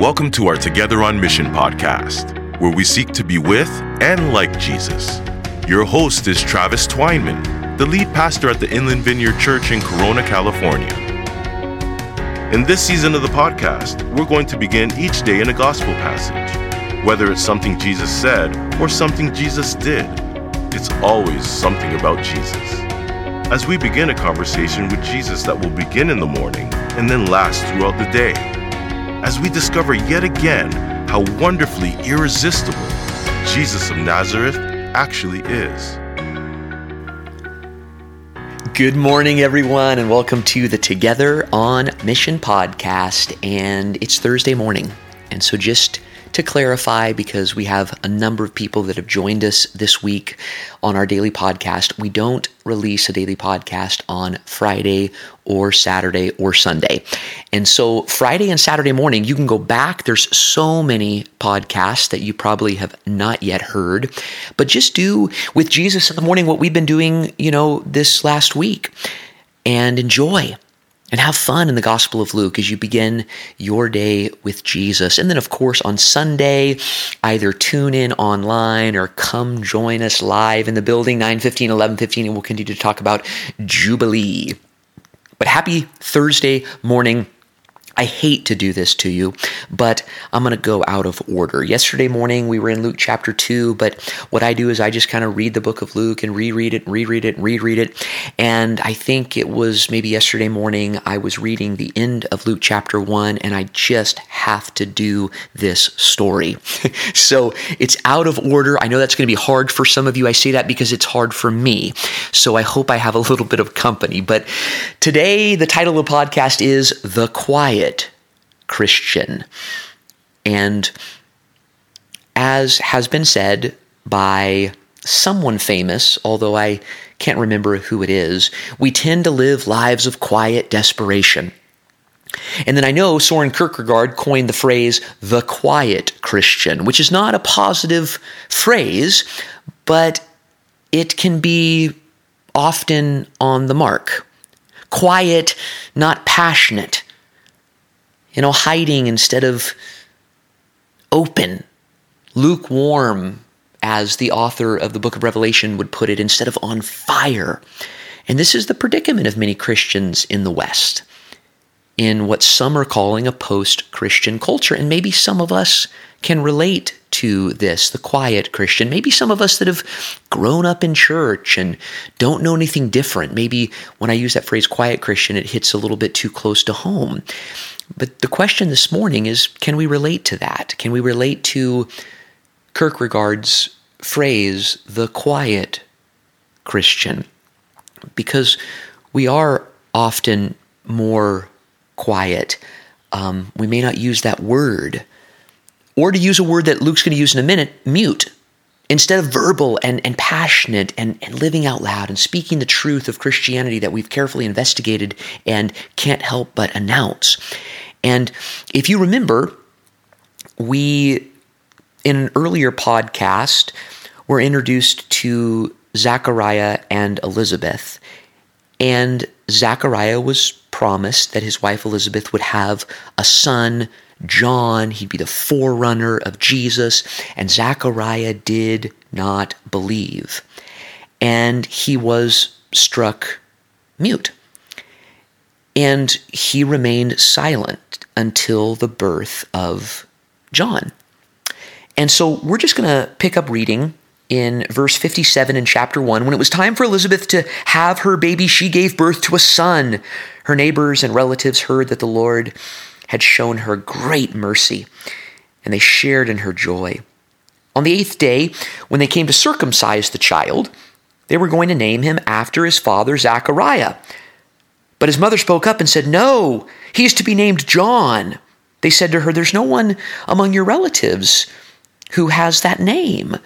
Welcome to our Together on Mission podcast, where we seek to be with and like Jesus. Your host is Travis Twineman, the lead pastor at the Inland Vineyard Church in Corona, California. In this season of the podcast, we're going to begin each day in a gospel passage. Whether it's something Jesus said or something Jesus did, it's always something about Jesus. As we begin a conversation with Jesus that will begin in the morning and then last throughout the day as we discover yet again how wonderfully irresistible Jesus of Nazareth actually is. Good morning, everyone, and welcome to the Together on Mission podcast. And it's Thursday morning. And so, just to clarify, because we have a number of people that have joined us this week on our daily podcast, we don't release a daily podcast on Friday or Saturday or Sunday. And so, Friday and Saturday morning, you can go back. There's so many podcasts that you probably have not yet heard, but just do with Jesus in the morning what we've been doing, you know, this last week and enjoy and have fun in the Gospel of Luke as you begin your day with Jesus. And then, of course, on Sunday, either tune in online or come join us live in the building, 9 15, 11 15, and we'll continue to talk about Jubilee. But happy Thursday morning. I hate to do this to you, but I'm going to go out of order. Yesterday morning, we were in Luke chapter 2, but what I do is I just kind of read the book of Luke and reread it, and reread it, and reread it. And I think it was maybe yesterday morning, I was reading the end of Luke chapter 1, and I just have to do this story. so it's out of order. I know that's going to be hard for some of you. I say that because it's hard for me. So I hope I have a little bit of company. But today, the title of the podcast is The Quiet Christian. And as has been said by someone famous, although I can't remember who it is, we tend to live lives of quiet desperation. And then I know Soren Kierkegaard coined the phrase the quiet Christian, which is not a positive phrase, but it can be often on the mark. Quiet, not passionate you know, hiding instead of open, lukewarm, as the author of the book of Revelation would put it, instead of on fire. And this is the predicament of many Christians in the West, in what some are calling a post Christian culture. And maybe some of us can relate to this, the quiet Christian. Maybe some of us that have grown up in church and don't know anything different. Maybe when I use that phrase quiet Christian, it hits a little bit too close to home. But the question this morning is can we relate to that? Can we relate to Kierkegaard's phrase, the quiet Christian? Because we are often more quiet. Um, we may not use that word. Or to use a word that Luke's going to use in a minute, mute. Instead of verbal and, and passionate and, and living out loud and speaking the truth of Christianity that we've carefully investigated and can't help but announce. And if you remember, we, in an earlier podcast, were introduced to Zachariah and Elizabeth. And Zachariah was promised that his wife Elizabeth would have a son, John. He'd be the forerunner of Jesus. And Zachariah did not believe. And he was struck mute. And he remained silent until the birth of John. And so we're just going to pick up reading in verse 57 in chapter 1. When it was time for Elizabeth to have her baby, she gave birth to a son. Her neighbors and relatives heard that the Lord had shown her great mercy, and they shared in her joy. On the eighth day, when they came to circumcise the child, they were going to name him after his father Zachariah. But his mother spoke up and said, No, he is to be named John. They said to her, There's no one among your relatives who has that name.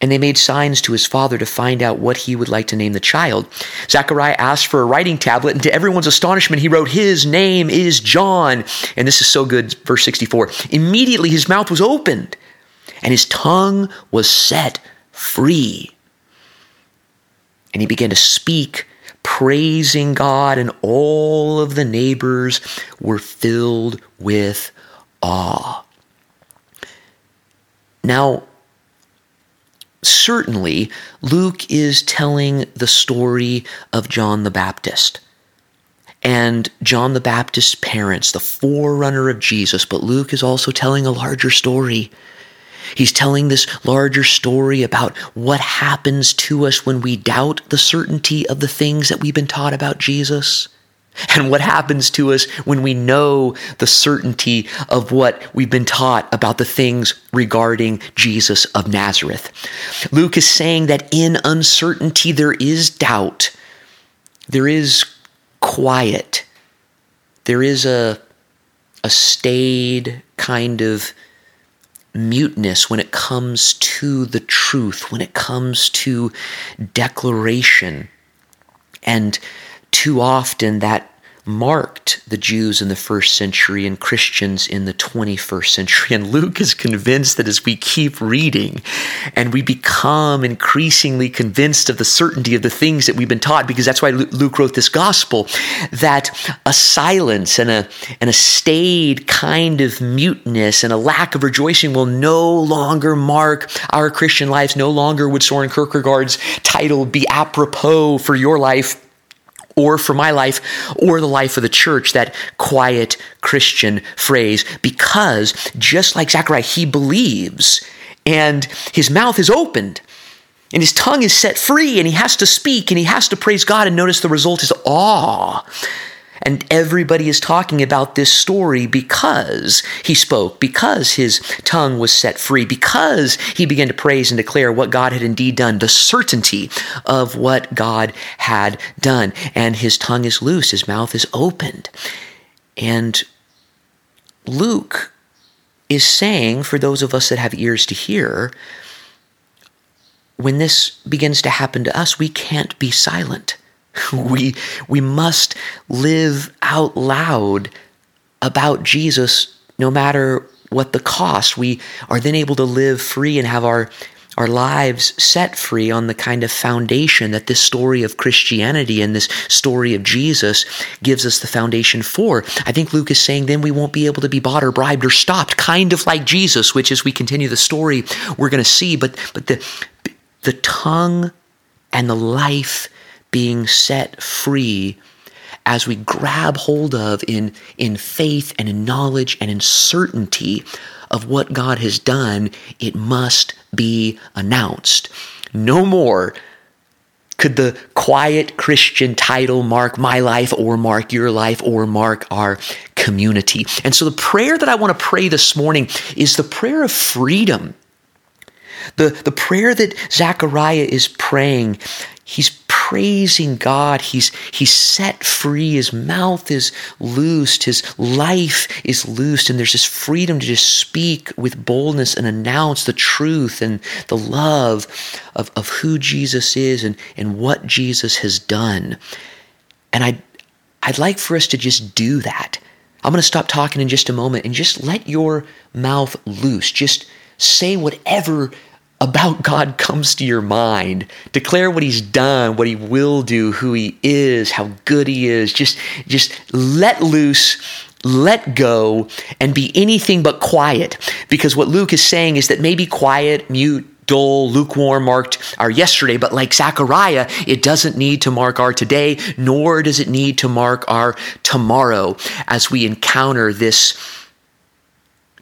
And they made signs to his father to find out what he would like to name the child. Zechariah asked for a writing tablet, and to everyone's astonishment, he wrote, His name is John. And this is so good, verse 64. Immediately his mouth was opened, and his tongue was set free. And he began to speak praising God, and all of the neighbors were filled with awe. Now, certainly, Luke is telling the story of John the Baptist and John the Baptist's parents, the forerunner of Jesus, but Luke is also telling a larger story. He's telling this larger story about what happens to us when we doubt the certainty of the things that we've been taught about Jesus. And what happens to us when we know the certainty of what we've been taught about the things regarding Jesus of Nazareth. Luke is saying that in uncertainty there is doubt, there is quiet, there is a, a staid kind of muteness when it comes to the truth, when it comes to declaration. And too often that marked the Jews in the first century and Christians in the 21st century. And Luke is convinced that as we keep reading and we become increasingly convinced of the certainty of the things that we've been taught, because that's why Luke wrote this gospel, that a silence and a, and a staid kind of muteness and a lack of rejoicing will no longer mark our Christian lives. No longer would Soren Kierkegaard's title be apropos for your life or for my life or the life of the church, that quiet Christian phrase, because just like Zechariah, he believes and his mouth is opened and his tongue is set free and he has to speak and he has to praise God and notice the result is awe. And everybody is talking about this story because he spoke, because his tongue was set free, because he began to praise and declare what God had indeed done, the certainty of what God had done. And his tongue is loose, his mouth is opened. And Luke is saying, for those of us that have ears to hear, when this begins to happen to us, we can't be silent. We, we must live out loud about Jesus no matter what the cost. We are then able to live free and have our, our lives set free on the kind of foundation that this story of Christianity and this story of Jesus gives us the foundation for. I think Luke is saying then we won't be able to be bought or bribed or stopped, kind of like Jesus, which as we continue the story, we're going to see. But, but the, the tongue and the life being set free as we grab hold of in, in faith and in knowledge and in certainty of what God has done, it must be announced. No more could the quiet Christian title mark my life or mark your life or mark our community. And so the prayer that I want to pray this morning is the prayer of freedom. The, the prayer that Zechariah is praying, he's praising God. He's, he's set free. His mouth is loosed. His life is loosed. And there's this freedom to just speak with boldness and announce the truth and the love of, of who Jesus is and, and what Jesus has done. And I, I'd like for us to just do that. I'm going to stop talking in just a moment and just let your mouth loose. Just say whatever about God comes to your mind. Declare what he's done, what he will do, who he is, how good he is. Just just let loose, let go and be anything but quiet. Because what Luke is saying is that maybe quiet, mute, dull, lukewarm marked our yesterday, but like Zechariah, it doesn't need to mark our today, nor does it need to mark our tomorrow as we encounter this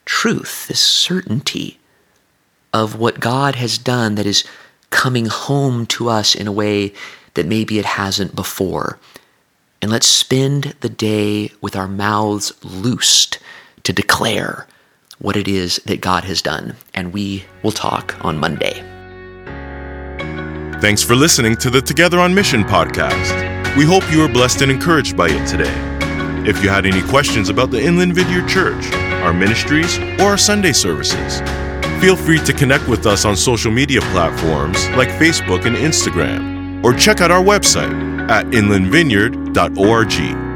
truth, this certainty of what God has done that is coming home to us in a way that maybe it hasn't before. And let's spend the day with our mouths loosed to declare what it is that God has done. And we will talk on Monday. Thanks for listening to the Together on Mission podcast. We hope you were blessed and encouraged by it today. If you had any questions about the Inland Vineyard Church, our ministries, or our Sunday services, Feel free to connect with us on social media platforms like Facebook and Instagram, or check out our website at inlandvineyard.org.